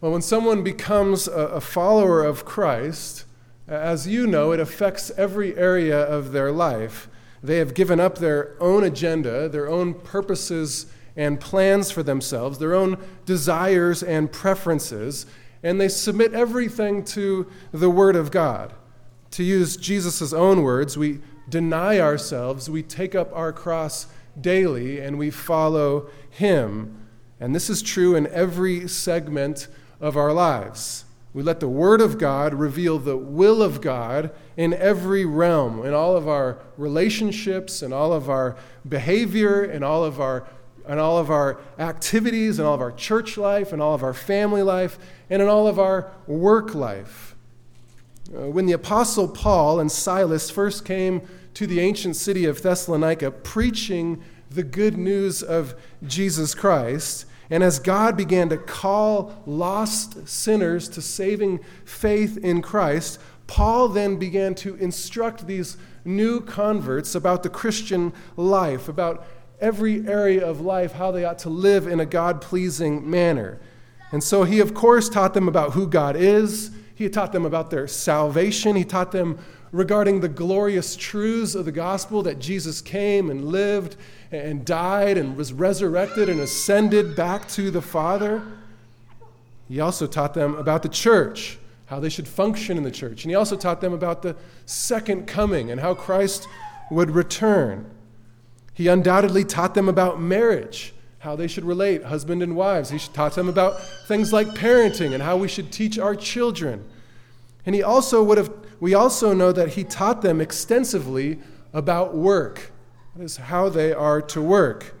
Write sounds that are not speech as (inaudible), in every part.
Well, when someone becomes a, follower of Christ, as you know, it affects every area of their life. They have given up their own agenda, their own purposes and plans for themselves, their own desires and preferences, and they submit everything to the Word of God. To use Jesus' own words, we deny ourselves, we take up our cross daily, and we follow Him. And this is true in every segment of our lives. We let the Word of God reveal the will of God in every realm, in all of our relationships, in all of our behavior, in all of our, in all of our activities, in all of our church life, in all of our family life, and in all of our work life. Uh, when the Apostle Paul and Silas first came to the ancient city of Thessalonica preaching the good news of Jesus Christ, and as God began to call lost sinners to saving faith in Christ, Paul then began to instruct these new converts about the Christian life, about every area of life, how they ought to live in a God pleasing manner. And so he, of course, taught them about who God is. He taught them about their salvation. He taught them regarding the glorious truths of the gospel that Jesus came and lived and died and was resurrected and ascended back to the Father. He also taught them about the church, how they should function in the church. And he also taught them about the second coming and how Christ would return. He undoubtedly taught them about marriage, how they should relate, husband and wives. He taught them about things like parenting and how we should teach our children. And he also would have, we also know that he taught them extensively about work. Is how they are to work.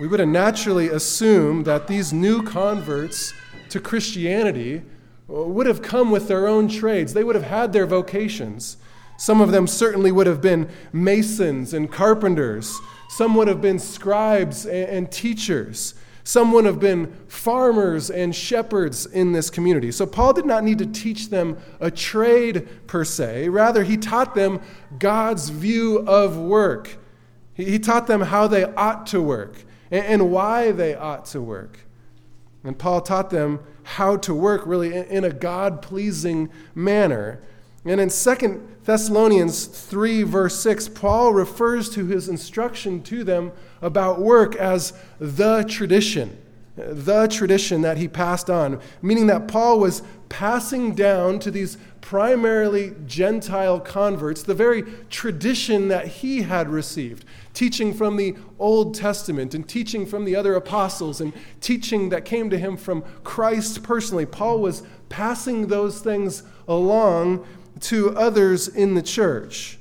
We would naturally assume that these new converts to Christianity uh, would have come with their own trades. They would have had their vocations. Some of them certainly would have been masons and carpenters. Some would have been scribes and teachers. Some would have been farmers and shepherds in this community. So Paul did not need to teach them a trade per se. Rather, he taught them God's view of work. He taught them how they ought to work and why they ought to work. And Paul taught them how to work really in a God pleasing manner. And in 2 Thessalonians 3, verse 6, Paul refers to his instruction to them about work as the tradition, the tradition that he passed on, meaning that Paul was passing down to these primarily Gentile converts the very tradition that he had received, teaching from the Old Testament and teaching from the other apostles and teaching that came to him from Christ personally. Paul was passing those things along to others in the church.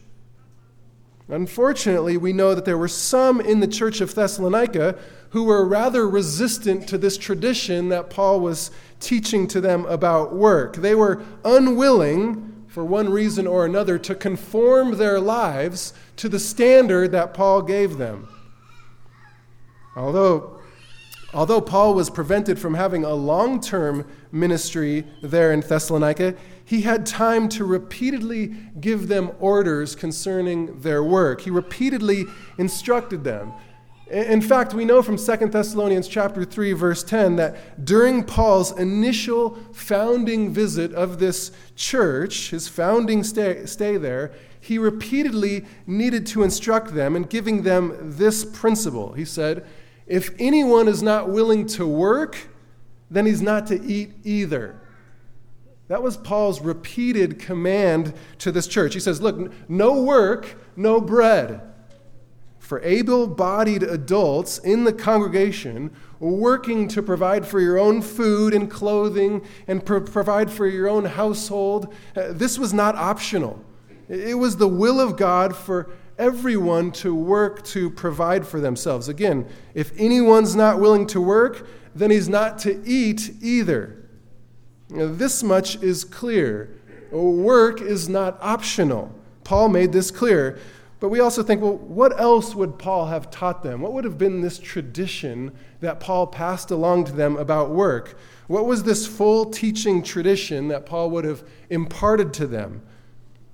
Unfortunately, we know that there were some in the church of Thessalonica who were rather resistant to this tradition that Paul was teaching to them about work. They were unwilling, for one reason or another, to conform their lives to the standard that Paul gave them. Although, although Paul was prevented from having a long term ministry there in Thessalonica, he had time to repeatedly give them orders concerning their work. He repeatedly instructed them. In fact, we know from 2 Thessalonians chapter 3 verse 10 that during Paul's initial founding visit of this church, his founding stay, stay there, he repeatedly needed to instruct them in giving them this principle. He said, "If anyone is not willing to work, then he's not to eat either." That was Paul's repeated command to this church. He says, Look, no work, no bread. For able bodied adults in the congregation working to provide for your own food and clothing and pro- provide for your own household, uh, this was not optional. It was the will of God for everyone to work to provide for themselves. Again, if anyone's not willing to work, then he's not to eat either. This much is clear. Work is not optional. Paul made this clear. But we also think, well, what else would Paul have taught them? What would have been this tradition that Paul passed along to them about work? What was this full teaching tradition that Paul would have imparted to them?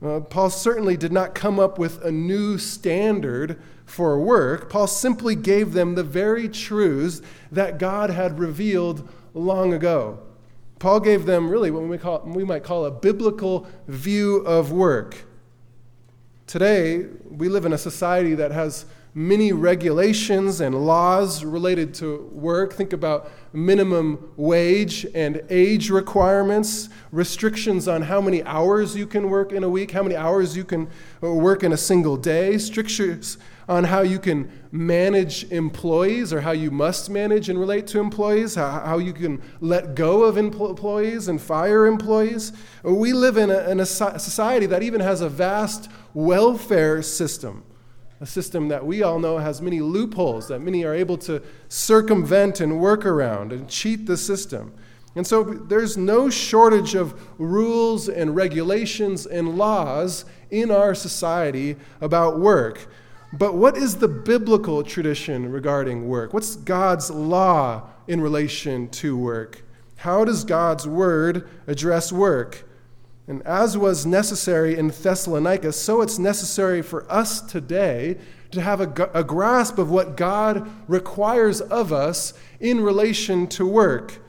Uh, Paul certainly did not come up with a new standard for work. Paul simply gave them the very truths that God had revealed long ago. Paul gave them really what we, call, we might call a biblical view of work. Today, we live in a society that has many regulations and laws related to work. Think about minimum wage and age requirements, restrictions on how many hours you can work in a week, how many hours you can uh, work in a single day, strictures on how you can manage employees or how you must manage and relate to employees, how, you can let go of employees and fire employees. We live in a, in a society that even has a vast welfare system a system that we all know has many loopholes that many are able to circumvent and work around and cheat the system. And so there's no shortage of rules and regulations and laws in our society about work. But what is the biblical tradition regarding work? What's God's law in relation to work? How does God's word address work? And as was necessary in Thessalonica, so it's necessary for us today to have a, a, grasp of what God requires of us in relation to work.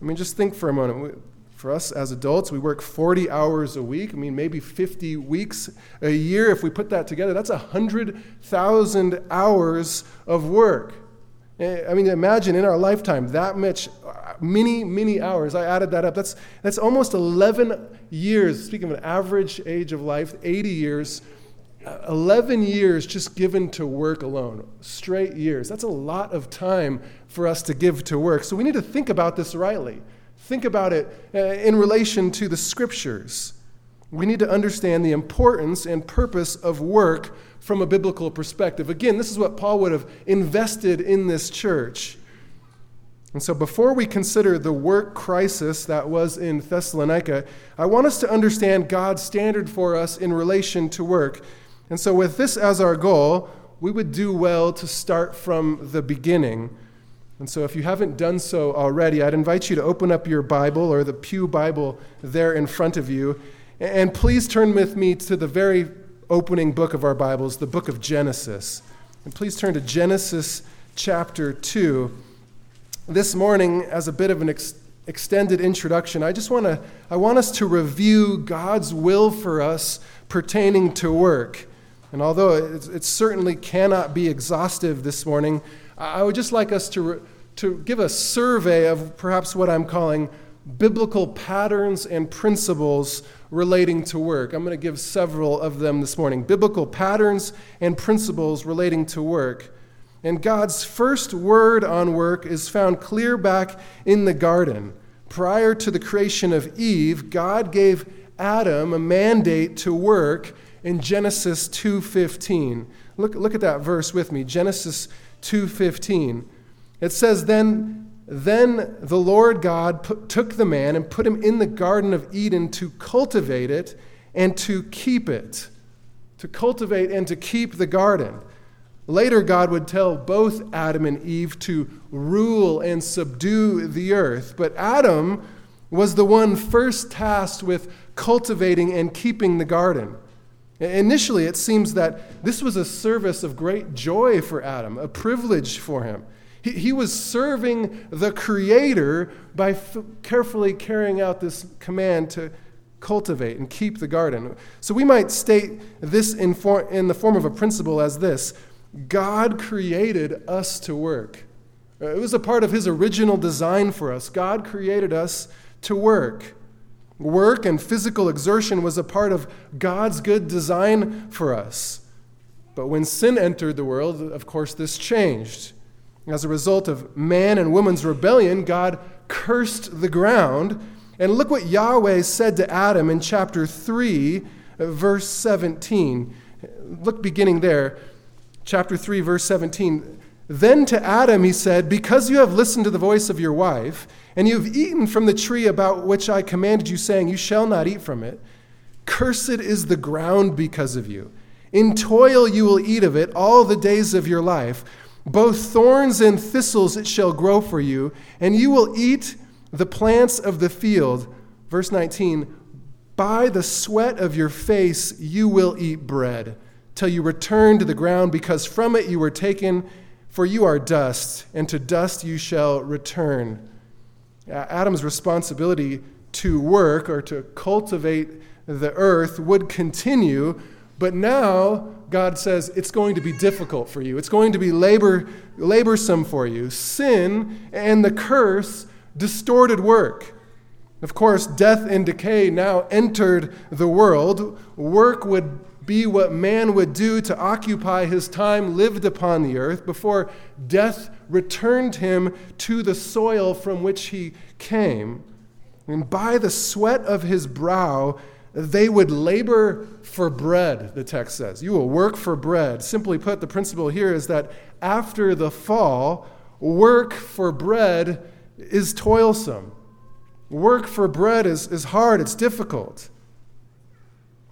I mean, just think for a moment. For us as adults, we work 40 hours a week. I mean, maybe 50 weeks a year. If we put that together, that's 100,000 hours of work. Eh, I mean, imagine in our lifetime that much, many, many hours. I added that up. That's, that's almost 11 years. Speaking of an average age of life, 80 years. Uh, 11 years just given to work alone, straight years. That's a lot of time for us to give to work. So we need to think about this rightly. Think about it uh, in relation to the scriptures. We need to understand the importance and purpose of work from a biblical perspective. Again, this is what Paul would have invested in this church. And so, before we consider the work crisis that was in Thessalonica, I want us to understand God's standard for us in relation to work. And so, with this as our goal, we would do well to start from the beginning. And so, if you haven't done so already, I'd invite you to open up your Bible or the Pew Bible there in front of you. And please turn with me to the very opening book of our Bibles, the book of Genesis. And please turn to Genesis chapter 2 this morning, as a bit of an ex- extended introduction, I just want to I want us to review God's will for us pertaining to work. And although it, it certainly cannot be exhaustive this morning, I would just like us to, re- to give a survey of perhaps what I'm calling biblical patterns and principles relating to work. I'm going to give several of them this morning. Biblical patterns and principles relating to work. And God's first word on work is found clear back in the garden. Prior to the creation of Eve, God gave Adam a mandate to work in Genesis 2:15. Look, look at that verse with me. Genesis 2:15. It says then then the Lord God put, took the man and put him in the garden of Eden to cultivate it and to keep it. To cultivate and to keep the garden. Later, God would tell both Adam and Eve to rule and subdue the earth. But Adam was the one first tasked with cultivating and keeping the garden. Initially, it seems that this was a service of great joy for Adam, a privilege for him. He, he was serving the Creator by f- carefully carrying out this command to cultivate and keep the garden. So we might state this in, for, in the form of a principle as this God created us to work. Uh, it was a part of His original design for us. God created us to work. Work and physical exertion was a part of God's good design for us. But when sin entered the world, of course, this changed. As a result of man and woman's rebellion, God cursed the ground. And look what Yahweh said to Adam in chapter 3, verse 17. Look beginning there chapter 3, verse 17. Then to Adam he said, Because you have listened to the voice of your wife, and you have eaten from the tree about which I commanded you, saying, You shall not eat from it, cursed is the ground because of you. In toil you will eat of it all the days of your life. Both thorns and thistles it shall grow for you, and you will eat the plants of the field. Verse 19 By the sweat of your face you will eat bread till you return to the ground, because from it you were taken, for you are dust, and to dust you shall return. Adam's responsibility to work or to cultivate the earth would continue, but now God says it's going to be difficult for you. It's going to be labor, laborsome for you. Sin and the curse distorted work. Of course, death and decay now entered the world. Work would be what man would do to occupy his time lived upon the earth before death returned him to the soil from which he came. And by the sweat of his brow, they would labor for bread, the text says. You will work for bread. Simply put, the principle here is that after the fall, work for bread is toilsome. Work for bread is, is hard, it's difficult.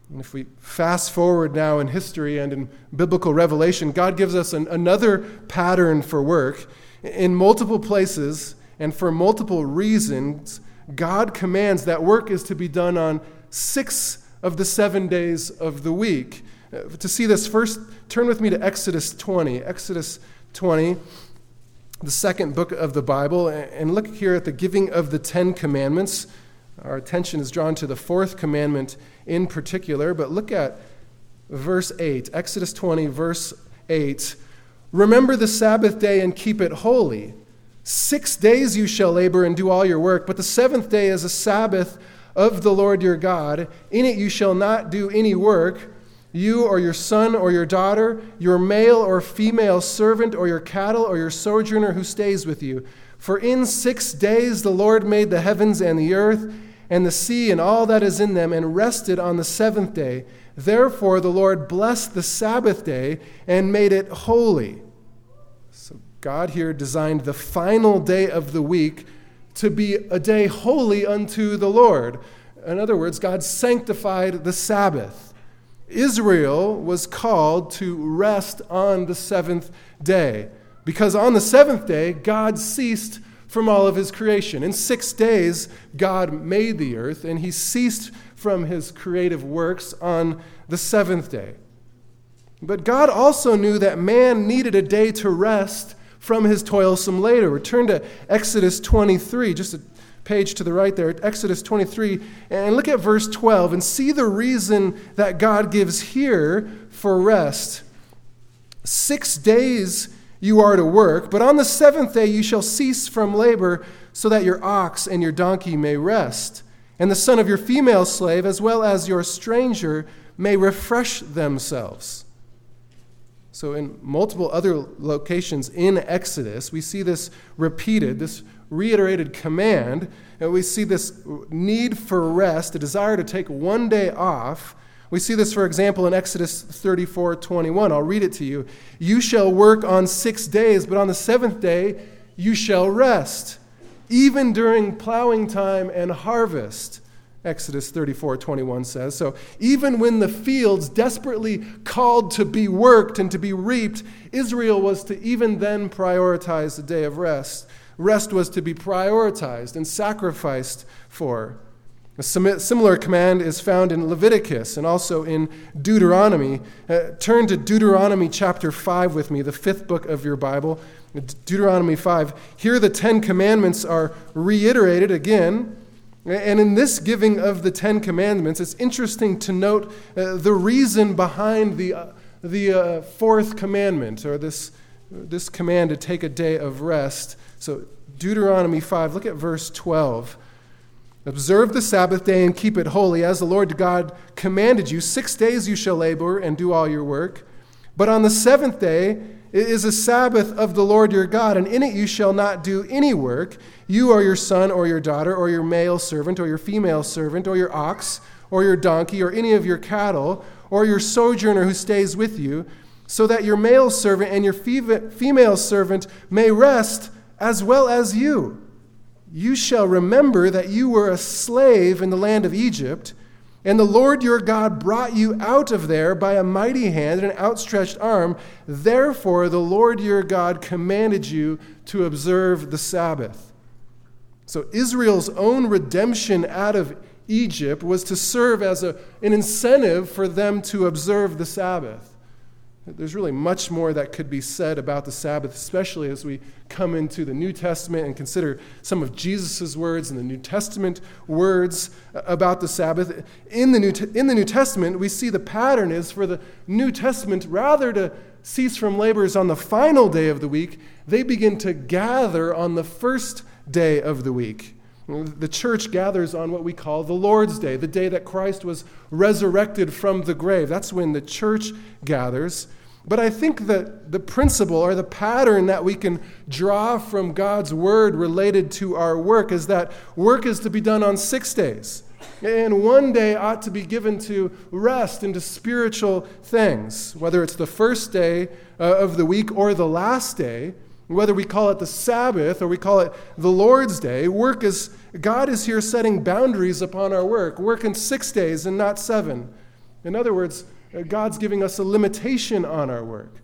And if we fast forward now in history and in biblical revelation, God gives us an, another pattern for work. In multiple places and for multiple reasons, God commands that work is to be done on six of the seven days of the week. Uh, to see this, first turn with me to Exodus 20. Exodus 20 the second book of the Bible, and look here at the giving of the Ten Commandments. Our attention is drawn to the fourth commandment in particular, but look at verse 8, Exodus 20, verse 8. Remember the Sabbath day and keep it holy. Six days you shall labor and do all your work, but the seventh day is a Sabbath of the Lord your God. In it you shall not do any work you or your son or your daughter, your male or female servant, or your cattle or your sojourner who stays with you. For in six days the Lord made the heavens and the earth and the sea and all that is in them, and rested on the seventh day. Therefore the Lord blessed the Sabbath day and made it holy. So God here designed the final day of the week to be a day holy unto the Lord. In other words, God sanctified the Sabbath. Israel was called to rest on the seventh day because on the seventh day, God ceased from all of his creation. In six days, God made the earth, and he ceased from his creative works on the seventh day. But God also knew that man needed a day to rest from his toilsome labor. Return to Exodus 23, just a page to the right there, Exodus 23, and look at verse 12 and see the reason that God gives here for rest. Six days you are to work, but on the seventh day you shall cease from labor, so that your ox and your donkey may rest, and the son of your female slave, as well as your stranger, may refresh themselves. So, in multiple other locations in Exodus, we see this repeated, this reiterated command. And we see this need for rest, a desire to take one day off. We see this, for example, in Exodus 34 21. I'll read it to you. You shall work on six days, but on the seventh day you shall rest, even during plowing time and harvest. Exodus 34 21 says. So, even when the fields desperately called to be worked and to be reaped, Israel was to even then prioritize the day of rest rest was to be prioritized and sacrificed for. A similar command is found in Leviticus and also in Deuteronomy. Uh, turn to Deuteronomy chapter 5 with me, the fifth book of your Bible. Deuteronomy 5. Here the Ten Commandments are reiterated again. And in this giving of the Ten Commandments, it's interesting to note uh, the reason behind the, uh, the uh, fourth commandment, or this, this command to take a day of rest. So, Deuteronomy 5, look at verse 12. Observe the Sabbath day and keep it holy, as the Lord God commanded you. Six days you shall labor and do all your work. But on the seventh day is a Sabbath of the Lord your God, and in it you shall not do any work, you or your son or your daughter, or your male servant, or your female servant, or your ox, or your donkey, or any of your cattle, or your sojourner who stays with you, so that your male servant and your female servant may rest as well as you. You shall remember that you were a slave in the land of Egypt, and the Lord your God brought you out of there by a mighty hand and an outstretched arm. Therefore, the Lord your God commanded you to observe the Sabbath. So, Israel's own redemption out of Egypt was to serve as a, an incentive for them to observe the Sabbath. There's really much more that could be said about the Sabbath, especially as we come into the New Testament and consider some of Jesus' words and the New Testament words about the Sabbath. In the, New in the New Testament, we see the pattern is for the New Testament, rather to cease from labors on the final day of the week, they begin to gather on the first day of the week. The church gathers on what we call the Lord's Day, the day that Christ was resurrected from the grave. That's when the church gathers. But I think that the principle or the pattern that we can draw from God's word related to our work is that work is to be done on six days. And one day ought to be given to rest into spiritual things, whether it's the first day uh, of the week or the last day, whether we call it the Sabbath or we call it the Lord's Day. Work is, God is here setting boundaries upon our work. Work in six days and not seven. In other words, uh, God's giving us a limitation on our work.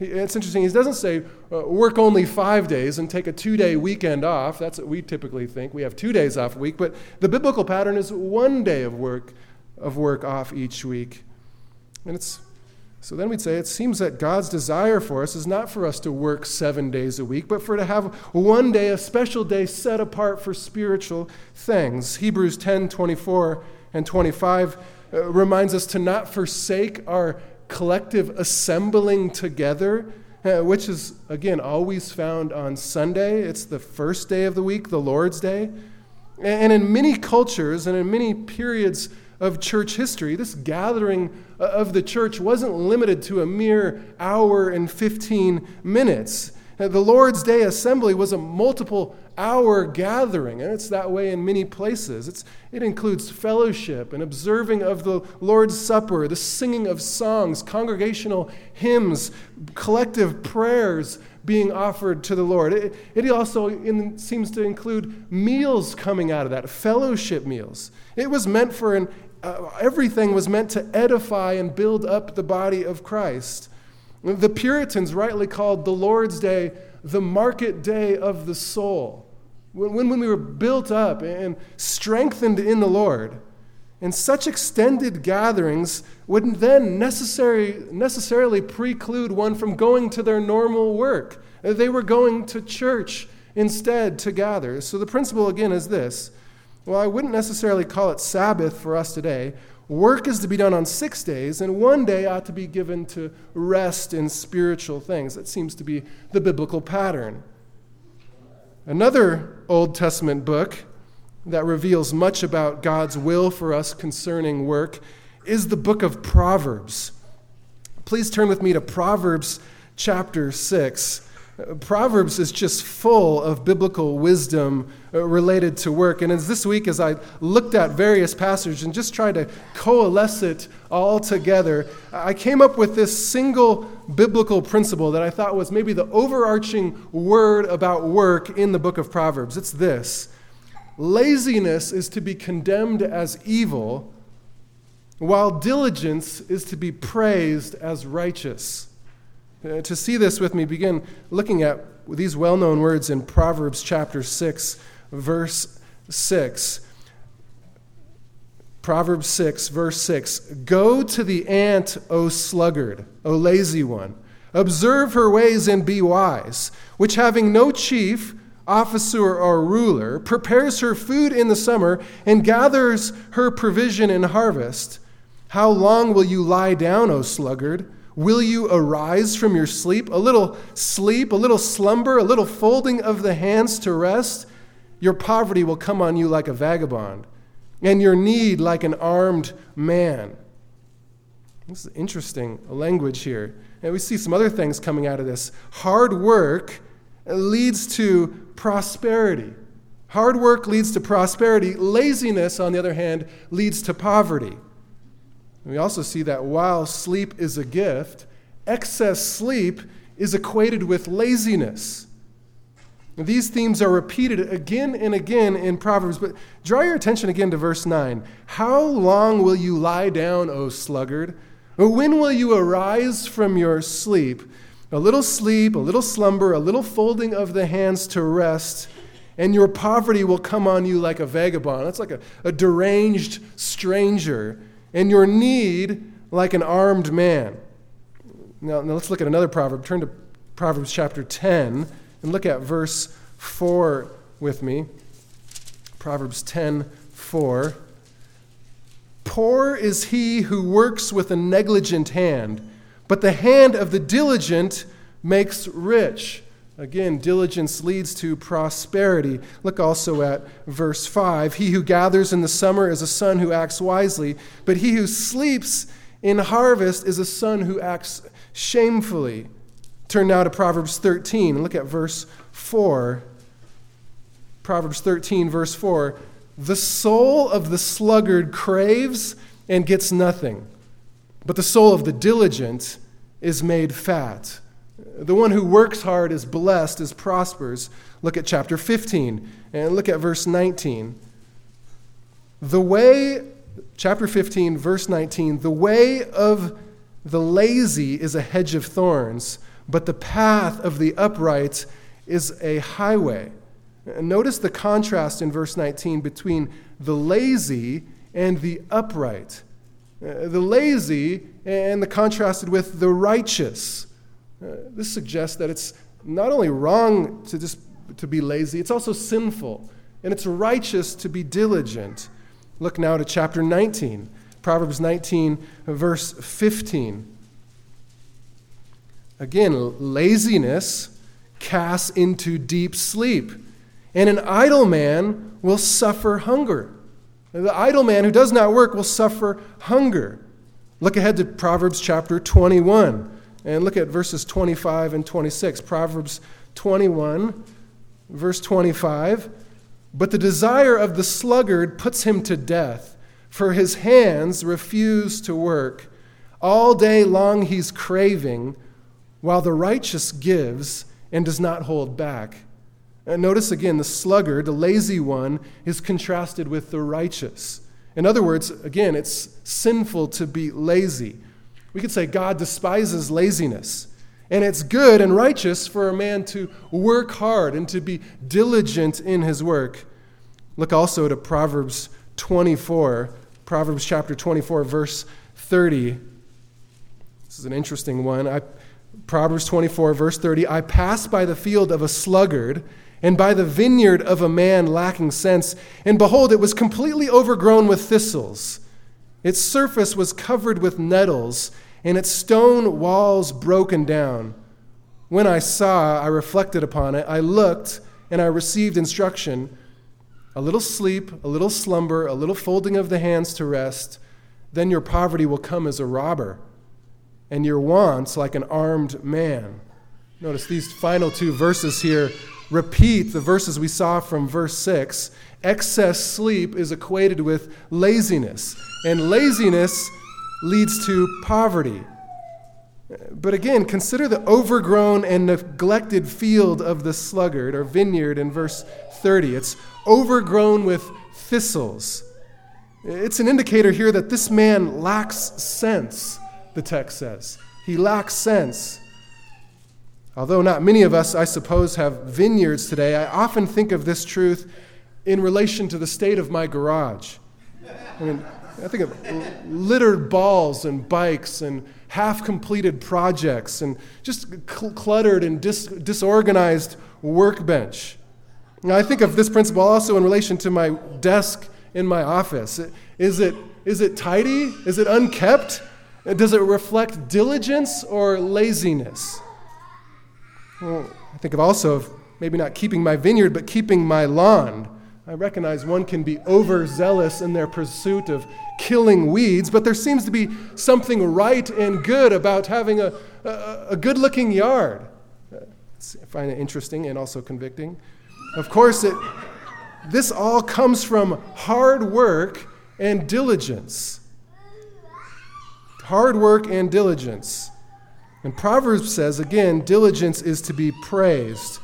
It's interesting. He doesn't say uh, work only five days and take a two day weekend off. That's what we typically think. We have two days off a week. But the biblical pattern is one day of work, of work off each week. And it's, so then we'd say it seems that God's desire for us is not for us to work seven days a week, but for to have one day, a special day set apart for spiritual things. Hebrews 10 24 and 25 uh, reminds us to not forsake our collective assembling together, uh, which is, again, always found on Sunday. It's the first day of the week, the Lord's Day. And in many cultures and in many periods of church history, this gathering of the church wasn't limited to a mere hour and 15 minutes. Uh, the Lord's Day assembly was a multiple hour gathering, and it's that way in many places. It's, it includes fellowship and observing of the Lord's Supper, the singing of songs, congregational hymns, collective prayers being offered to the Lord. It, it also in, seems to include meals coming out of that, fellowship meals. It was meant for an, uh, everything was meant to edify and build up the body of Christ. The Puritans rightly called the Lord's Day the market day of the soul. When, when we were built up and strengthened in the Lord, and such extended gatherings wouldn't then necessary, necessarily preclude one from going to their normal work. They were going to church instead to gather. So the principle again is this. Well, I wouldn't necessarily call it Sabbath for us today. Work is to be done on six days, and one day ought to be given to rest in spiritual things. That seems to be the biblical pattern. Another Old Testament book that reveals much about God's will for us concerning work is the book of Proverbs. Please turn with me to Proverbs chapter 6. Proverbs is just full of biblical wisdom uh, related to work. And as this week, as I looked at various passages and just tried to coalesce it all together, I came up with this single biblical principle that I thought was maybe the overarching word about work in the book of Proverbs. It's this laziness is to be condemned as evil, while diligence is to be praised as righteous. Uh, to see this with me, begin looking at these well known words in Proverbs chapter 6, verse 6. Proverbs 6, verse 6 Go to the ant, O sluggard, O lazy one. Observe her ways and be wise, which having no chief, officer, or ruler, prepares her food in the summer and gathers her provision in harvest. How long will you lie down, O sluggard? Will you arise from your sleep? A little sleep, a little slumber, a little folding of the hands to rest? Your poverty will come on you like a vagabond, and your need like an armed man. This is interesting language here. And we see some other things coming out of this. Hard work leads to prosperity. Hard work leads to prosperity. Laziness, on the other hand, leads to poverty. We also see that while sleep is a gift, excess sleep is equated with laziness. These themes are repeated again and again in Proverbs, but draw your attention again to verse 9. How long will you lie down, O sluggard? Or when will you arise from your sleep? A little sleep, a little slumber, a little folding of the hands to rest, and your poverty will come on you like a vagabond. That's like a, a deranged stranger and your need like an armed man. Now, now let's look at another proverb. Turn to Proverbs chapter 10 and look at verse 4 with me. Proverbs 10 4. Poor is he who works with a negligent hand, but the hand of the diligent makes rich. Again, diligence leads to prosperity. Look also at verse 5. He who gathers in the summer is a son who acts wisely, but he who sleeps in harvest is a son who acts shamefully. Turn now to Proverbs 13 and look at verse 4. Proverbs 13, verse 4. The soul of the sluggard craves and gets nothing, but the soul of the diligent is made fat. The one who works hard is blessed, is prospers. Look at chapter 15 and look at verse 19. The way, chapter 15, verse 19, the way of the lazy is a hedge of thorns, but the path of the upright is a highway. Notice the contrast in verse 19 between the lazy and the upright. Uh, the lazy and the contrasted with the righteous. Uh, this suggests that it's not only wrong to just to be lazy, it's also sinful, and it's righteous to be diligent. Look now to chapter 19, Proverbs 19, verse 15. Again, laziness casts into deep sleep, and an idle man will suffer hunger. The idle man who does not work will suffer hunger. Look ahead to Proverbs chapter 21 and look at verses 25 and 26. Proverbs 21, verse 25. But the desire of the sluggard puts him to death, for his hands refuse to work. All day long he's craving, while the righteous gives and does not hold back. And notice again, the sluggard, the lazy one, is contrasted with the righteous. In other words, again, it's sinful to be lazy. We could say God despises laziness. And it's good and righteous for a man to work hard and to be diligent in his work. Look also to Proverbs 24, Proverbs chapter 24, verse 30. This is an interesting one. I, Proverbs 24, verse 30 I passed by the field of a sluggard and by the vineyard of a man lacking sense, and behold, it was completely overgrown with thistles its surface was covered with nettles, and its stone walls broken down. When I saw, I reflected upon it. I looked, and I received instruction. A little sleep, a little slumber, a little folding of the hands to rest. Then your poverty will come as a robber, and your wants like an armed man. Notice these final two verses here repeat the verses we saw from verse 6. Excess sleep is equated with laziness and laziness leads to poverty. But again, consider the overgrown and neglected field of the sluggard or vineyard in verse 30. It's overgrown with thistles. It's an indicator here that this man lacks sense, the text says. He lacks sense. Although not many of us, I suppose, have vineyards today, I often think of this truth in relation to the state of my garage. I mean, I think of littered balls and bikes and half completed projects and just cl- cluttered and dis- disorganized workbench. Now, I think of this principle also in relation to my desk in my office. Is it, is it tidy? Is it unkept? Does it reflect diligence or laziness? Well, I think of also of maybe not keeping my vineyard, but keeping my lawn. I recognize one can be overzealous in their pursuit of killing weeds, but there seems to be something right and good about having a, a, a good looking yard. I find it interesting and also convicting. Of course, it, this all comes from hard work and diligence. Hard work and diligence. And Proverbs says, again, diligence is to be praised.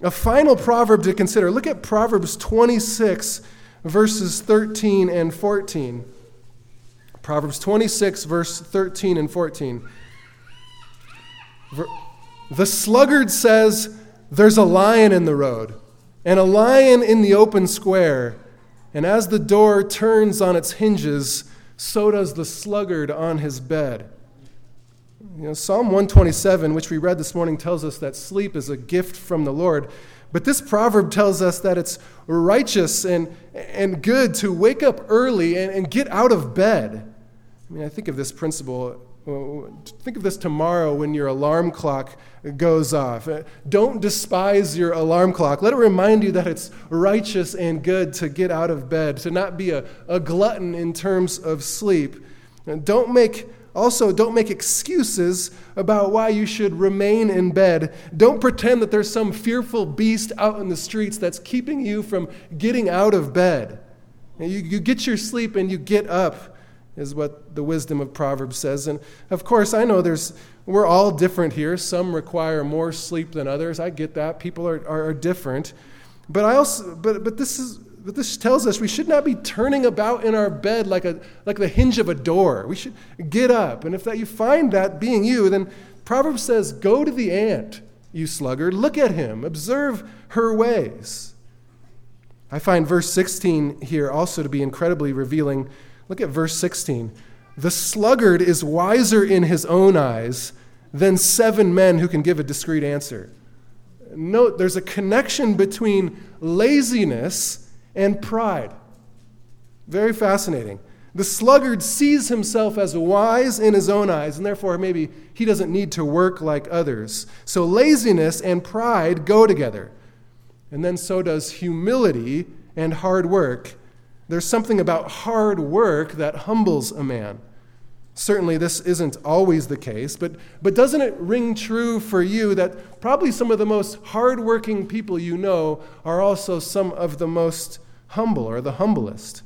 A final proverb to consider. Look at Proverbs 26, verses 13 and 14. Proverbs 26, verse 13 and 14. The sluggard says, There's a lion in the road, and a lion in the open square. And as the door turns on its hinges, so does the sluggard on his bed. You know, Psalm 127, which we read this morning, tells us that sleep is a gift from the Lord. But this proverb tells us that it's righteous and, and good to wake up early and, and get out of bed. I mean, I think of this principle. Think of this tomorrow when your alarm clock goes off. Uh, don't despise your alarm clock. Let it remind you that it's righteous and good to get out of bed, to not be a, a glutton in terms of sleep. Don't make also, don't make excuses about why you should remain in bed. Don't pretend that there's some fearful beast out in the streets that's keeping you from getting out of bed. You, you get your sleep and you get up, is what the wisdom of Proverbs says. And of course, I know there's, we're all different here. Some require more sleep than others. I get that. People are, are, are different. But I also, but, but this is, but this tells us we should not be turning about in our bed like, a, like the hinge of a door. We should get up. And if that you find that being you, then Proverbs says, Go to the ant, you sluggard. Look at him. Observe her ways. I find verse 16 here also to be incredibly revealing. Look at verse 16. The sluggard is wiser in his own eyes than seven men who can give a discreet answer. Note there's a connection between laziness and pride. Very fascinating. The sluggard sees himself as wise in his own eyes, and therefore maybe he doesn't need to work like others. So laziness and pride go together. And then so does humility and hard work. There's something about hard work that humbles a man. Certainly, this isn't always the case, but, but doesn't it ring true for you that probably some of the most hardworking people you know are also some of the most humble or the humblest.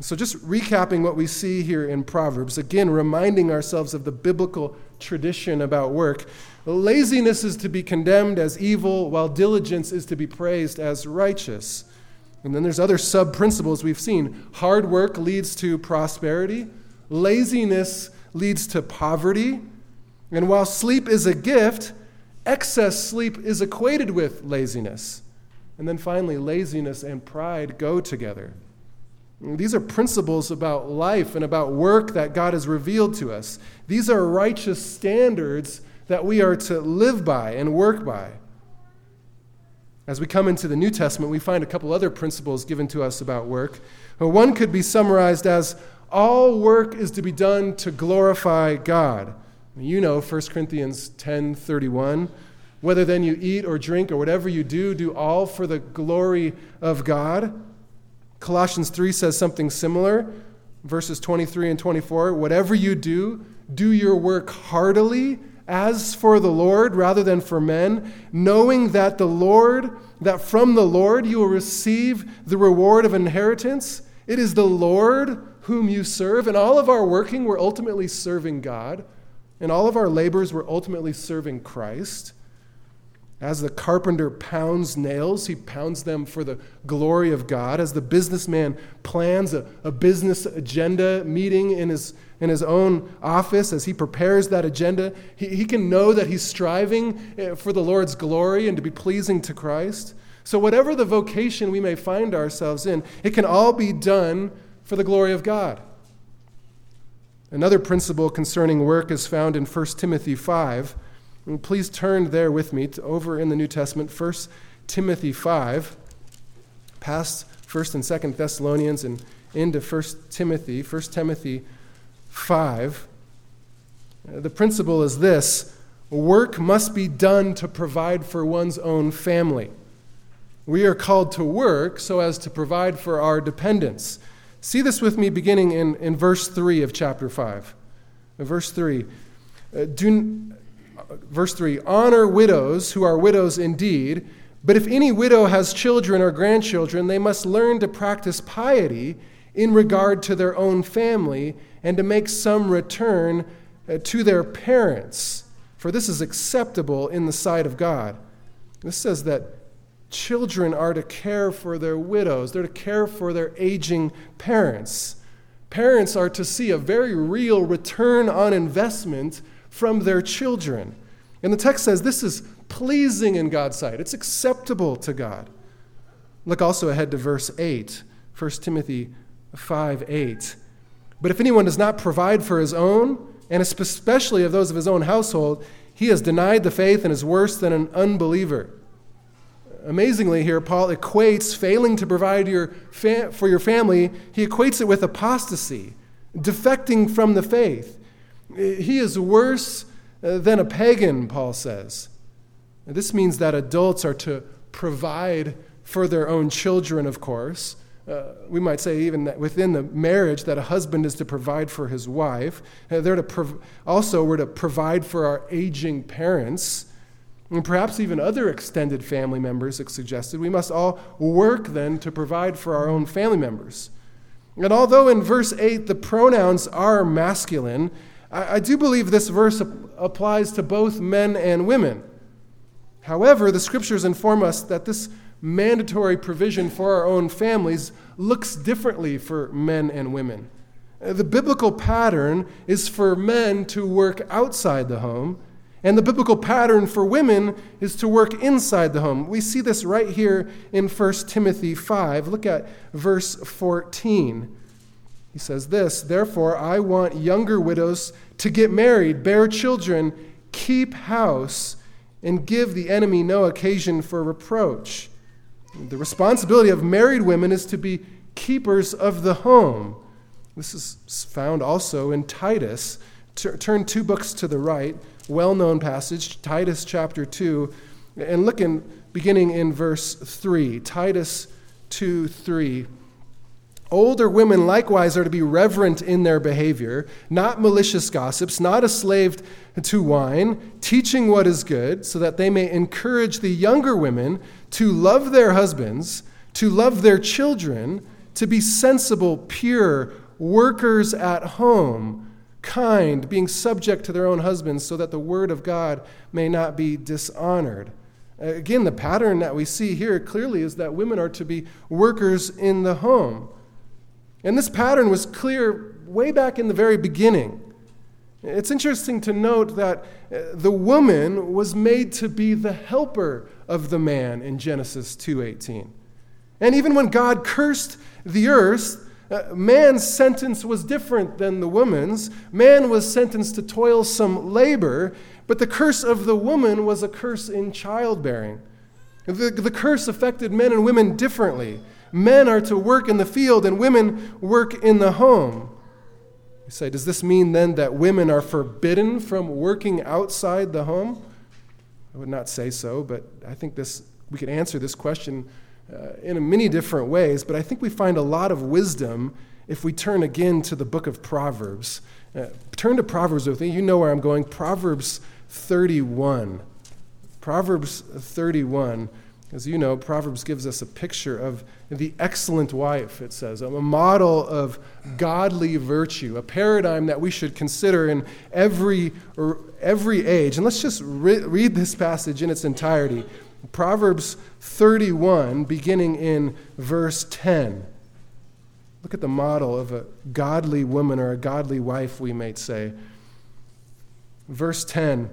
So, just recapping what we see here in Proverbs, again, reminding ourselves of the biblical tradition about work. Laziness is to be condemned as evil, while diligence is to be praised as righteous. And then there's other sub principles we've seen. Hard work leads to prosperity, laziness leads to poverty. And while sleep is a gift, excess sleep is equated with laziness. And then finally, laziness and pride go together. These are principles about life and about work that God has revealed to us. These are righteous standards that we are to live by and work by. As we come into the New Testament, we find a couple other principles given to us about work. Uh, one could be summarized as all work is to be done to glorify God. You know 1 Corinthians 10 31. Whether then you eat or drink or whatever you do, do all for the glory of God. Colossians 3 says something similar, verses 23 and 24. Whatever you do, do your work heartily as for the Lord rather than for men, knowing that the Lord, that from the Lord you will receive the reward of inheritance. It is the Lord whom you serve. In all of our working, we're ultimately serving God. And all of our labors, we're ultimately serving Christ. As the carpenter pounds nails, he pounds them for the glory of God. As the businessman plans a, a, business agenda meeting in his, in his own office, as he prepares that agenda, he, he can know that he's striving eh, for the Lord's glory and to be pleasing to Christ. So, whatever the vocation we may find ourselves in, it can all be done for the glory of God. Another principle concerning work is found in 1 Timothy 5 and please turn there with me to over in the New Testament, 1 Timothy 5, past 1st and 2nd Thessalonians and into 1 Timothy, 1 Timothy 5. Uh, the principle is this work must be done to provide for one's own family. We are called to work so as to provide for our dependents. See this with me beginning in, in verse 3 of chapter 5. Verse 3. Uh, do, verse 3 Honor widows who are widows indeed, but if any widow has children or grandchildren, they must learn to practice piety in regard to their own family and to make some return uh, to their parents, for this is acceptable in the sight of God. This says that children are to care for their widows, they're to care for their aging parents. Parents are to see a very real return on investment from their children. And the text says this is pleasing in God's sight, it's acceptable to God. Look also ahead to verse 8, 1 Timothy 5 8. But if anyone does not provide for his own, and especially of those of his own household, he has denied the faith and is worse than an unbeliever. Amazingly, here, Paul equates failing to provide your fa- for your family, he equates it with apostasy, defecting from the faith. He is worse uh, than a pagan, Paul says. This means that adults are to provide for their own children, of course. Uh, we might say even that within the marriage that a husband is to provide for his wife. Uh, they're to prov- also we're to provide for our aging parents and perhaps even other extended family members, it's suggested. We must all work then to provide for our own family members. And although in verse 8 the pronouns are masculine, I, I do believe this verse ap- applies to both men and women. However, the scriptures inform us that this mandatory provision for our own families looks differently for men and women. The biblical pattern is for men to work outside the home, and the biblical pattern for women is to work inside the home. We see this right here in 1 Timothy 5. Look at verse 14. He says this Therefore, I want younger widows to get married, bear children, keep house, and give the enemy no occasion for reproach. The responsibility of married women is to be keepers of the home. This is found also in Titus. Turn two books to the right, well known passage, Titus chapter 2, and look in, beginning in verse 3. Titus 2 3. Older women likewise are to be reverent in their behavior, not malicious gossips, not a slave to wine, teaching what is good, so that they may encourage the younger women to love their husbands, to love their children, to be sensible, pure, workers at home, kind, being subject to their own husbands, so that the word of God may not be dishonored. Again, the pattern that we see here clearly is that women are to be workers in the home. And this pattern was clear way back in the very beginning. It's interesting to note that uh, the woman was made to be the helper of the man in Genesis 2:18. And even when God cursed the earth, uh, man's sentence was different than the woman's. Man was sentenced to toilsome labor, but the curse of the woman was a curse in childbearing. The, the curse affected men and women differently. Men are to work in the field and women work in the home. You say, does this mean then that women are forbidden from working outside the home? I would not say so, but I think this, we could answer this question uh, in many different ways, but I think we find a lot of wisdom if we turn again to the book of Proverbs. Uh, turn to Proverbs with me. You know where I'm going. Proverbs 31. Proverbs 31. As you know, Proverbs gives us a picture of the excellent wife, it says, a model of godly virtue, a paradigm that we should consider in every, every age. And let's just re- read this passage in its entirety. Proverbs 31, beginning in verse 10. Look at the model of a godly woman or a godly wife, we might say. Verse 10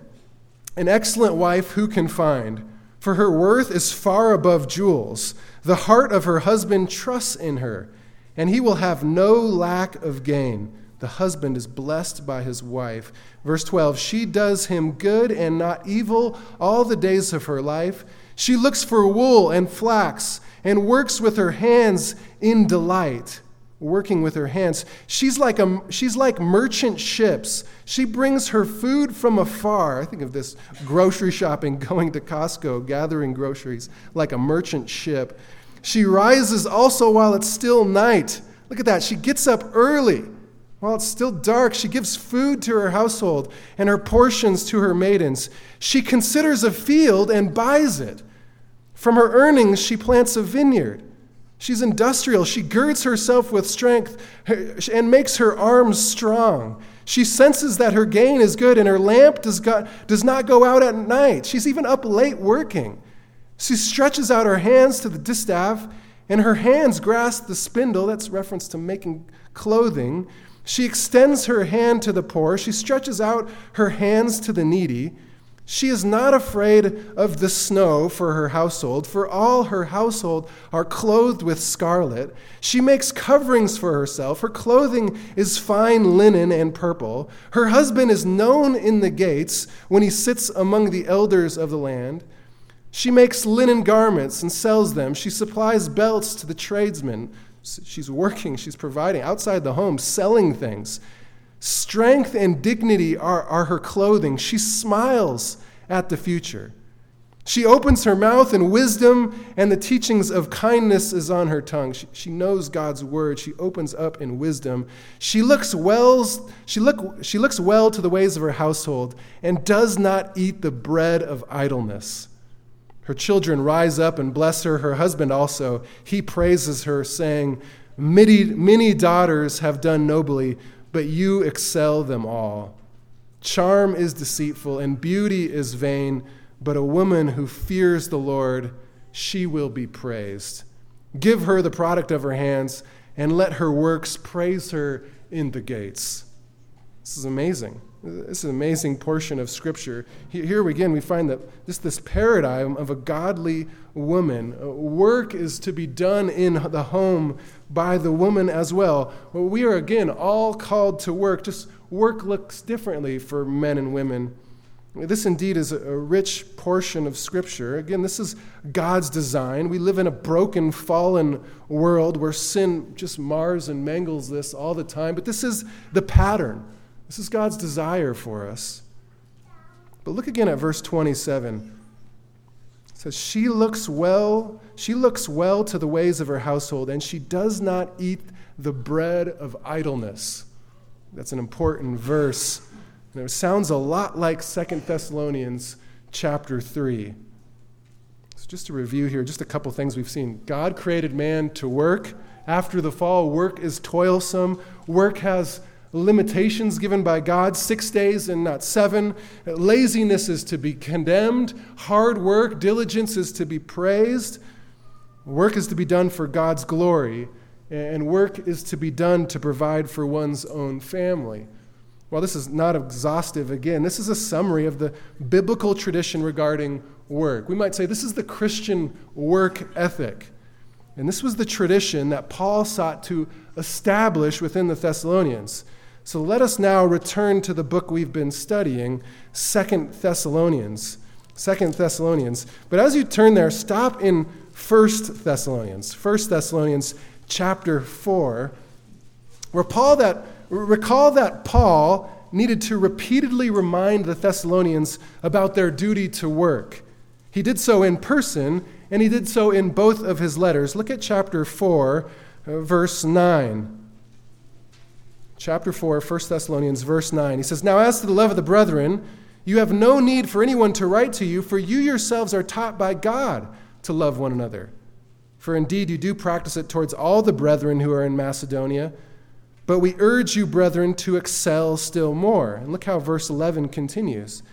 An excellent wife who can find? for her worth is far above jewels. The heart of her husband trusts in her, and he will have no lack of gain. The husband is blessed by his wife. Verse 12 She does him good and not evil all the days of her life. She looks for wool and flax and works with her hands in delight working with her hands. She's like, a, she's like merchant ships. She brings her food from afar. I think of this grocery shopping, (laughs) going to Costco, gathering groceries like a merchant ship. She rises also while it's still night. Look at that. She gets up early. While it's still dark, she gives food to her household and her portions to her maidens. She considers a field and buys it. From her earnings, she plants a vineyard. She's industrial. She girds herself with strength and makes her arms strong. She senses that her gain is good and her lamp does, does not go out at night. She's even up late working. She stretches out her hands to the distaff, and her hands grasp the spindle. That's reference to making clothing. She extends her hand to the poor. She stretches out her hands to the needy. She is not afraid of the snow for her household, for all her household are clothed with scarlet. She makes coverings for herself. Her clothing is fine linen and purple. Her husband is known in the gates when he sits among the elders of the land. She makes linen garments and sells them. She supplies belts to the tradesmen. She's working, she's providing outside the home, selling things. Strength and dignity are, are her clothing. She smiles at the future. She opens her mouth in wisdom, and the teachings of kindness is on her tongue. She, she knows God's word. She opens up in wisdom. She looks, wells, she, look, she looks well to the ways of her household and does not eat the bread of idleness. Her children rise up and bless her. Her husband also, he praises her, saying, Many, many daughters have done nobly but you excel them all. Charm is deceitful and beauty is vain, but a woman who fears the Lord, she will be praised. Give her the product of her hands, and let her works praise her in the gates. This is amazing. This is an amazing portion of Scripture. Here again, we find that just this paradigm of a godly woman. Uh, work is to be done in the home by the woman as well. We are again all called to work. Just work looks differently for men and women. This indeed is a rich portion of Scripture. Again, this is God's design. We live in a broken, fallen world where sin just mars and mangles this all the time, but this is the pattern. This is God's desire for us. But look again at verse 27. It says, She looks well, she looks well to the ways of her household, and she does not eat the bread of idleness. That's an important verse. And it sounds a lot like Second Thessalonians chapter 3. So just to review here, just a couple things we've seen. God created man to work. After the fall, work is toilsome. Work has limitations given by God six days and not seven. Laziness is to be condemned. Hard work, diligence is to be praised. Work is to be done for God's glory, and work is to be done to provide for one's own family. Well, this is not exhaustive again. This is a summary of the biblical tradition regarding work. We might say this is the Christian work ethic. And this was the tradition that Paul sought to establish within the Thessalonians. So let us now return to the book we've been studying, Second Thessalonians. Second Thessalonians. But as you turn there, stop in First Thessalonians. First Thessalonians chapter 4, where Paul that recall that Paul needed to repeatedly remind the Thessalonians about their duty to work. He did so in person, and he did so in both of his letters. Look at chapter 4, uh, verse 9 chapter 4, 1 Thessalonians, verse 9. He says, Now as to the love of the brethren, you have no need for anyone to write to you, for you yourselves are taught by God to love one another. For indeed you do practice it towards all the brethren who are in Macedonia. But we urge you, brethren, to excel still more. And look how verse 11 continues.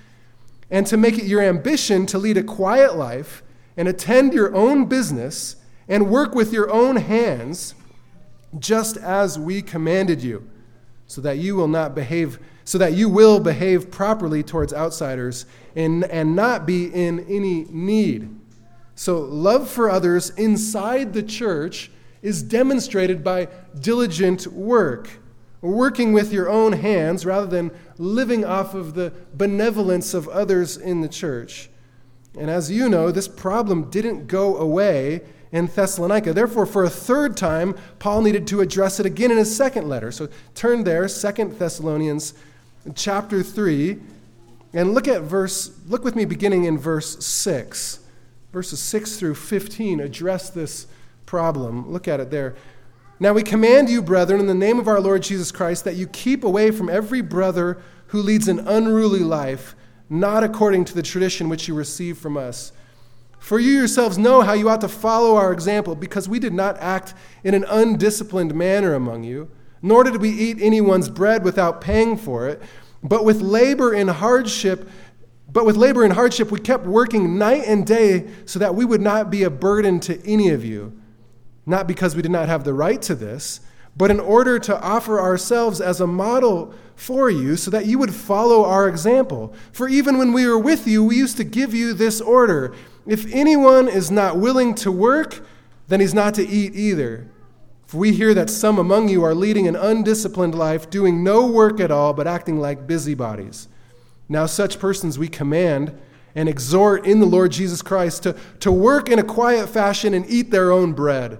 And to make it your ambition to lead a quiet life and attend your own business and work with your own hands, just as we commanded you so that you will not behave so that you will behave properly towards outsiders and, and not be in any need. So, love for others inside the church is demonstrated by diligent work, working with your own hands rather than living off of the benevolence of others in the church. And as you know, this problem didn't go away in Thessalonica. Therefore, for a third time, Paul needed to address it again in his second letter. So turn there, Second Thessalonians chapter 3, and look at verse, look with me beginning in verse 6. Verses 6 through 15 address this problem. Look at it there. Now we command you, brethren, in the name of our Lord Jesus Christ, that you keep away from every brother who leads an unruly life, not according to the tradition which you received from us for you yourselves know how you ought to follow our example, because we did not act in an undisciplined manner among you, nor did we eat anyone's bread without paying for it, but with labor and hardship. But with labor and hardship, we kept working night and day so that we would not be a burden to any of you. Not because we did not have the right to this, but in order to offer ourselves as a model for you so that you would follow our example. For even when we were with you, we used to give you this order If anyone is not willing to work, then he's not to eat either. For we hear that some among you are leading an undisciplined life, doing no work at all, but acting like busybodies. Now, such persons we command and exhort in the Lord Jesus Christ to, to work in a quiet fashion and eat their own bread.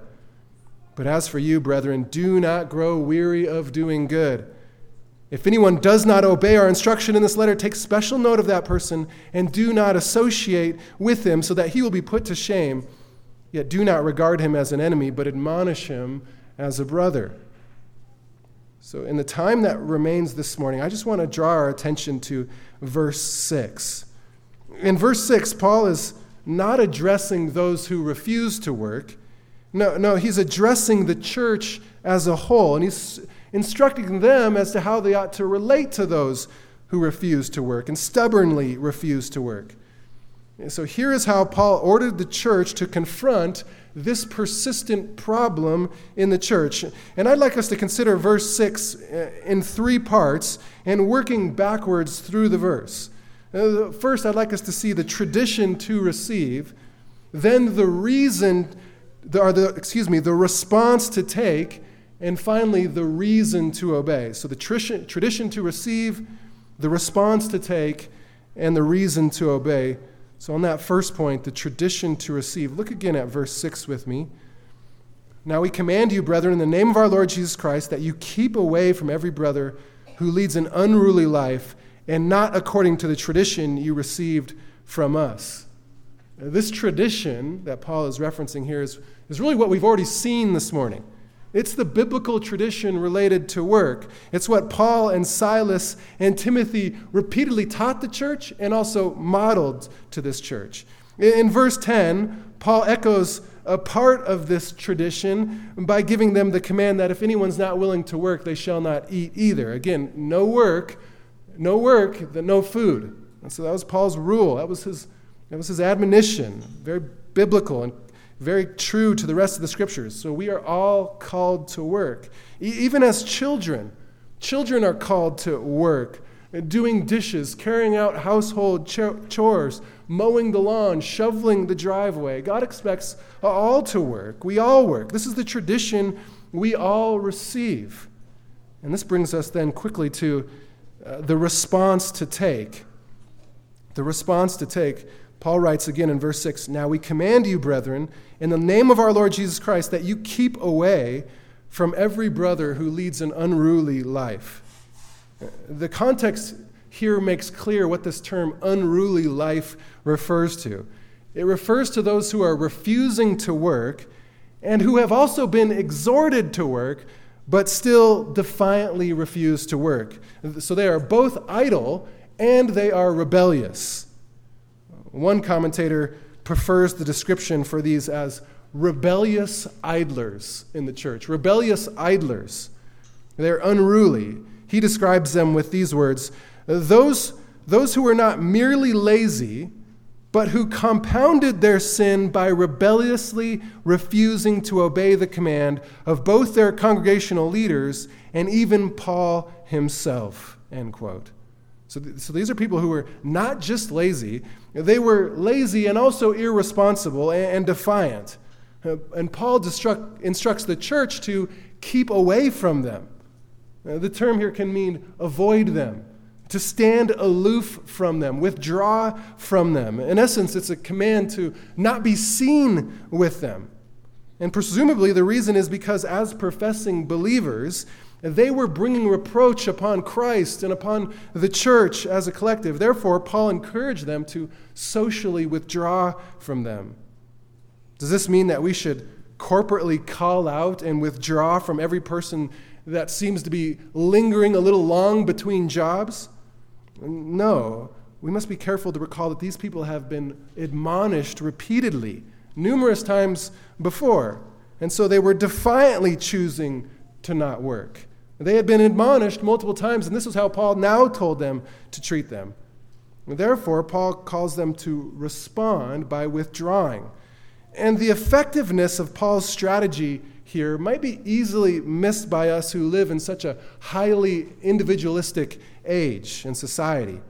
But as for you, brethren, do not grow weary of doing good. If anyone does not obey our instruction in this letter, take special note of that person and do not associate with him so that he will be put to shame. Yet do not regard him as an enemy, but admonish him as a brother. So, in the time that remains this morning, I just want to draw our attention to verse 6. In verse 6, Paul is not addressing those who refuse to work. No, no, he's addressing the church as a whole, and he's instructing them as to how they ought to relate to those who refuse to work and stubbornly refuse to work. And so here is how Paul ordered the church to confront this persistent problem in the church. And I'd like us to consider verse 6 uh, in three parts and working backwards through the verse. Uh, first, I'd like us to see the tradition to receive, then the reason, or the, excuse me, the response to take, and finally, the reason to obey. So the tradition, to receive, the response to take, and the reason to obey. So, on that first point, the tradition to receive, look again at verse 6 with me. Now we command you, brethren, in the name of our Lord Jesus Christ, that you keep away from every brother who leads an unruly life and not according to the tradition you received from us. This tradition that Paul is referencing here is, is really what we've already seen this morning. It's the biblical tradition related to work. It's what Paul and Silas and Timothy repeatedly taught the church and also modeled to this church. In verse 10, Paul echoes a part of this tradition by giving them the command that if anyone's not willing to work, they shall not eat either. Again, no work, no work, then no food. And so that was Paul's rule. That was his, that was his admonition. Very biblical and very true to the rest of the scriptures. So we are all called to work. E- even as children, children are called to work, doing dishes, carrying out household chores, mowing the lawn, shoveling the driveway. God expects all to work. We all work. This is the tradition we all receive. And this brings us then quickly to uh, the response to take. The response to take. Paul writes again in verse 6 Now we command you, brethren, in the name of our Lord Jesus Christ, that you keep away from every brother who leads an unruly life. The context here makes clear what this term unruly life refers to. It refers to those who are refusing to work and who have also been exhorted to work, but still defiantly refuse to work. So they are both idle and they are rebellious. One commentator prefers the description for these as rebellious idlers in the church. Rebellious idlers. They're unruly. He describes them with these words those, those who are not merely lazy, but who compounded their sin by rebelliously refusing to obey the command of both their congregational leaders and even Paul himself. End quote. So, th- so these are people who were not just lazy, they were lazy and also irresponsible and, and defiant. Uh, and Paul destruct, instructs the church to keep away from them. Uh, the term here can mean avoid them, to stand aloof from them, withdraw from them. In essence, it's a command to not be seen with them. And presumably, the reason is because, as professing believers, they were bringing reproach upon Christ and upon the church as a collective. Therefore, Paul encouraged them to socially withdraw from them. Does this mean that we should corporately call out and withdraw from every person that seems to be lingering a little long between jobs? No. We must be careful to recall that these people have been admonished repeatedly, numerous times before. And so they were defiantly choosing to not work. They had been admonished multiple times, and this is how Paul now told them to treat them. Therefore, Paul calls them to respond by withdrawing. And the effectiveness of Paul's strategy here might be easily missed by us who live in such a highly individualistic age and society.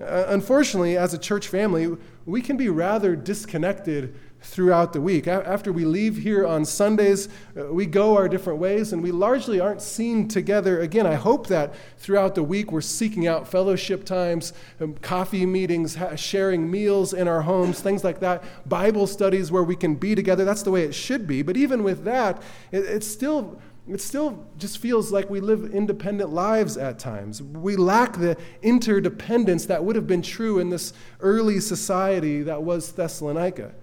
Uh, unfortunately, as a church family, we can be rather disconnected throughout the week. After we leave here on Sundays, uh, we go our different ways and we largely aren't seen together again. I hope that throughout the week we're seeking out fellowship times, um, coffee meetings, sharing meals in our homes, things like that, Bible studies where we can be together. That's the way it should be. But even with that, it, it's still it still just feels like we live independent lives at times. We lack the interdependence that would have been true in this early society that was Thessalonica.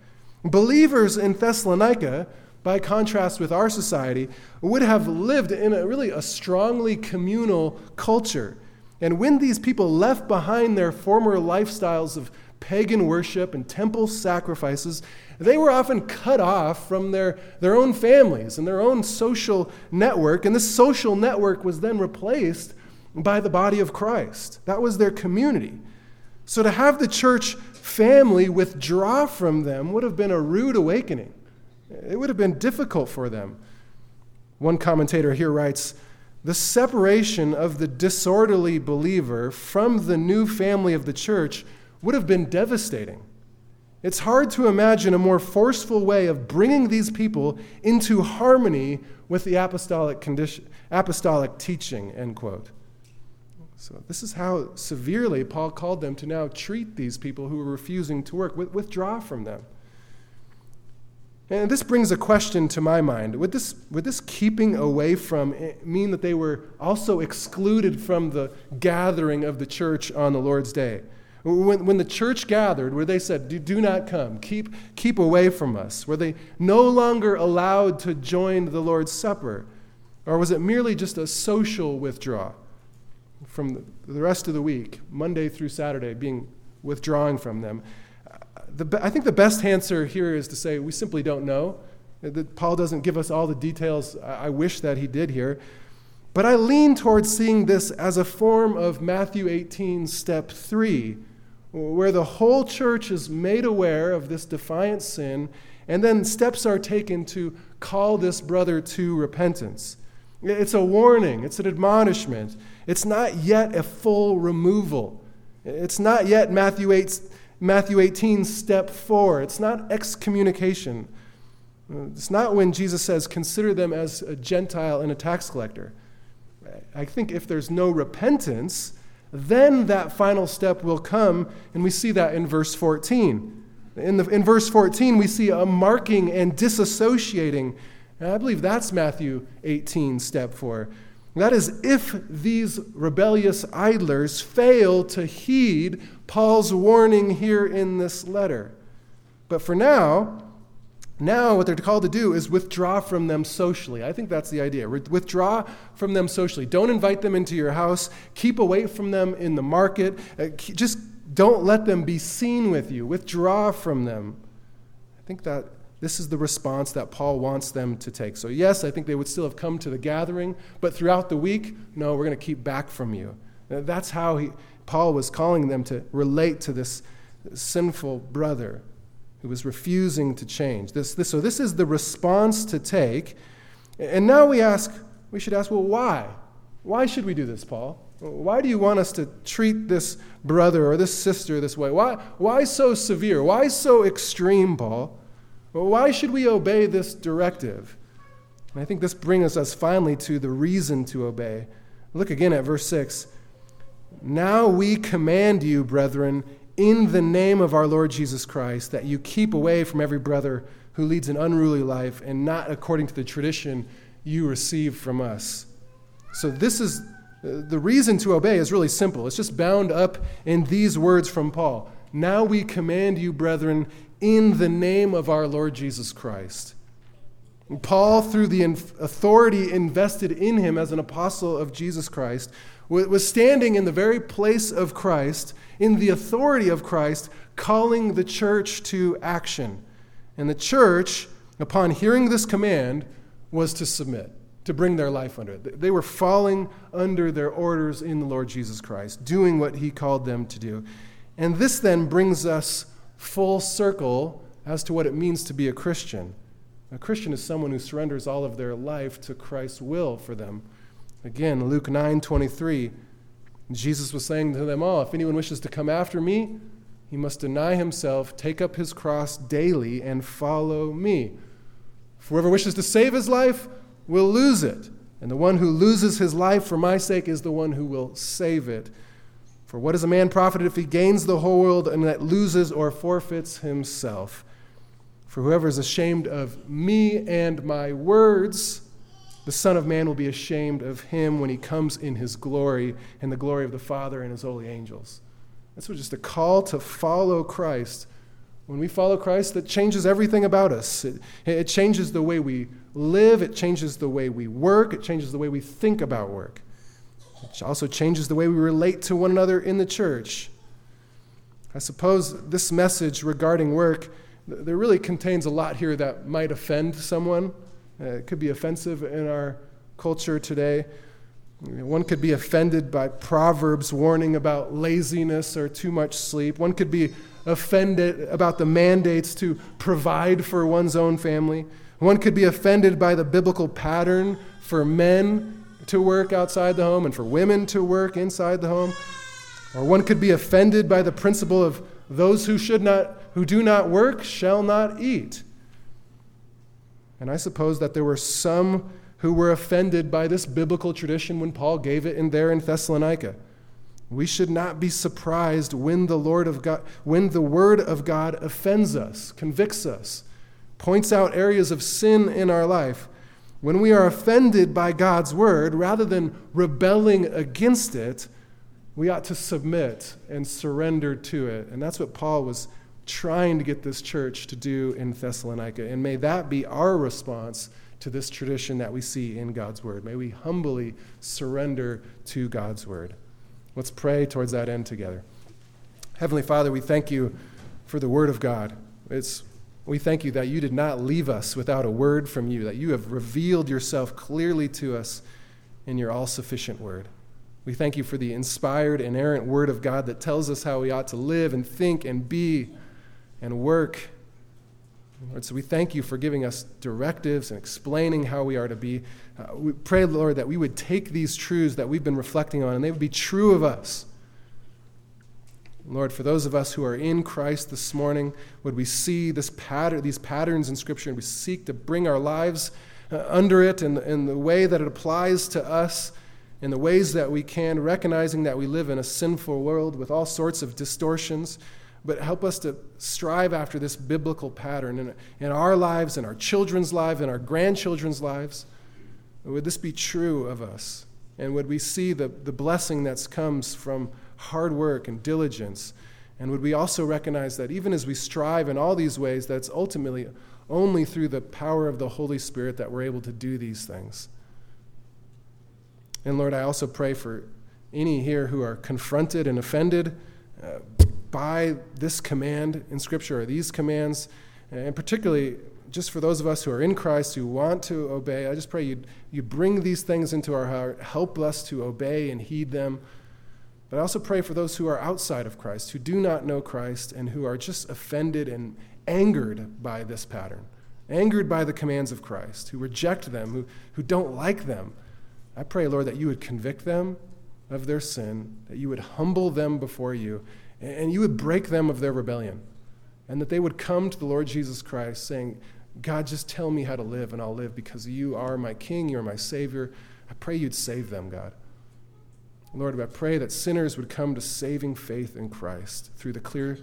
Believers in Thessalonica, by contrast with our society, would have lived in a really a strongly communal culture. And when these people left behind their former lifestyles of pagan worship and temple sacrifices, they were often cut off from their, their own families and their own social network. And this social network was then replaced by the body of Christ. That was their community. So to have the church family withdraw from them would have been a rude awakening. It would have been difficult for them. One commentator here writes The separation of the disorderly believer from the new family of the church would have been devastating. It's hard to imagine a more forceful way of bringing these people into harmony with the apostolic, condition, apostolic teaching, end quote. So, this is how severely Paul called them to now treat these people who were refusing to work, withdraw from them. And this brings a question to my mind. Would this, would this keeping away from eh, mean that they were also excluded from the gathering of the church on the Lord's day? When, when the church gathered, where they said, do, do not come, keep, keep away from us, were they no longer allowed to join the Lord's Supper? Or was it merely just a social withdrawal? From the rest of the week, Monday through Saturday, being withdrawing from them. Uh, the, I think the best answer here is to say we simply don't know. That Paul doesn't give us all the details I wish that he did here. But I lean towards seeing this as a form of Matthew 18, step 3, where the whole church is made aware of this defiant sin, and then steps are taken to call this brother to repentance. It's a warning, it's an admonishment. It's not yet a full removal. It's not yet Matthew, 8, Matthew 18, step 4. It's not excommunication. It's not when Jesus says, consider them as a Gentile and a tax collector. I think if there's no repentance, then that final step will come, and we see that in verse 14. In, the, in verse 14, we see a marking and disassociating. And I believe that's Matthew 18, step 4. That is, if these rebellious idlers fail to heed Paul's warning here in this letter. But for now, now what they're called to do is withdraw from them socially. I think that's the idea. Withdraw from them socially. Don't invite them into your house. Keep away from them in the market. Uh, just don't let them be seen with you. Withdraw from them. I think that this is the response that Paul wants them to take. So, yes, I think they would still have come to the gathering, but throughout the week, no, we're going to keep back from you. That's how he, Paul was calling them to relate to this sinful brother who was refusing to change. This, this, so, this is the response to take. And now we ask, we should ask, well, why? Why should we do this, Paul? Why do you want us to treat this brother or this sister this way? Why, why so severe? Why so extreme, Paul? Well, why should we obey this directive? And I think this brings us finally to the reason to obey. Look again at verse 6. Now we command you, brethren, in the name of our Lord Jesus Christ, that you keep away from every brother who leads an unruly life and not according to the tradition you received from us. So, this is the reason to obey is really simple. It's just bound up in these words from Paul. Now we command you, brethren, in the name of our Lord Jesus Christ. Paul, through the authority invested in him as an apostle of Jesus Christ, was standing in the very place of Christ, in the authority of Christ, calling the church to action. And the church, upon hearing this command, was to submit, to bring their life under it. They were falling under their orders in the Lord Jesus Christ, doing what he called them to do. And this then brings us full circle as to what it means to be a Christian. A Christian is someone who surrenders all of their life to Christ's will for them. Again, Luke 9 23, Jesus was saying to them all, If anyone wishes to come after me, he must deny himself, take up his cross daily, and follow me. Whoever wishes to save his life will lose it, and the one who loses his life for my sake is the one who will save it. For what is a man profited if he gains the whole world and that loses or forfeits himself? For whoever is ashamed of me and my words, the Son of Man will be ashamed of him when he comes in his glory and the glory of the Father and his holy angels. That's what just a call to follow Christ. When we follow Christ, that changes everything about us. It, it changes the way we live, it changes the way we work, it changes the way we think about work. It also changes the way we relate to one another in the church. I suppose this message regarding work there really contains a lot here that might offend someone. Uh, it could be offensive in our culture today. One could be offended by Proverbs warning about laziness or too much sleep. One could be offended about the mandates to provide for one's own family. One could be offended by the biblical pattern for men to work outside the home and for women to work inside the home. Or one could be offended by the principle of those who should not who do not work shall not eat. And I suppose that there were some who were offended by this biblical tradition when Paul gave it in there in Thessalonica. We should not be surprised when the Lord of God, when the word of God offends us, convicts us, points out areas of sin in our life. When we are offended by God's word, rather than rebelling against it, we ought to submit and surrender to it. And that's what Paul was trying to get this church to do in Thessalonica. And may that be our response to this tradition that we see in God's Word. May we humbly surrender to God's Word. Let's pray towards that end together. Heavenly Father, we thank you for the Word of God. It's, we thank you that you did not leave us without a word from you, that you have revealed yourself clearly to us in your all sufficient Word. We thank you for the inspired, inerrant Word of God that tells us how we ought to live and think and be and work. Lord, so we thank you for giving us directives and explaining how we are to be. Uh, we pray, Lord, that we would take these truths that we've been reflecting on and they would be true of us. Lord, for those of us who are in Christ this morning, would we see this pattern, these patterns in Scripture and we seek to bring our lives uh, under it in, in the way that it applies to us, in the ways that we can, recognizing that we live in a sinful world with all sorts of distortions but help us to strive after this biblical pattern in, in our lives, in our children's lives, in our grandchildren's lives. Would this be true of us? And would we see the, the blessing that comes from hard work and diligence? And would we also recognize that even as we strive in all these ways, that's ultimately only through the power of the Holy Spirit that we're able to do these things? And Lord, I also pray for any here who are confronted and offended. Uh, by this command in Scripture, or these commands, and particularly just for those of us who are in Christ who want to obey, I just pray you you bring these things into our heart, help us to obey and heed them. But I also pray for those who are outside of Christ, who do not know Christ, and who are just offended and angered by this pattern, angered by the commands of Christ, who reject them, who, who don't like them. I pray, Lord, that you would convict them of their sin, that you would humble them before you, and you would break them of their rebellion, and that they would come to the Lord Jesus Christ saying, God, just tell me how to live, and I'll live because you are my King, you're my Savior. I pray you'd save them, God. Lord, I pray that sinners would come to saving faith in Christ through the clear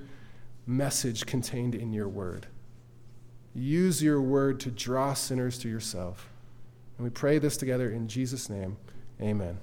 message contained in your word. Use your word to draw sinners to yourself. And we pray this together in Jesus' name. Amen.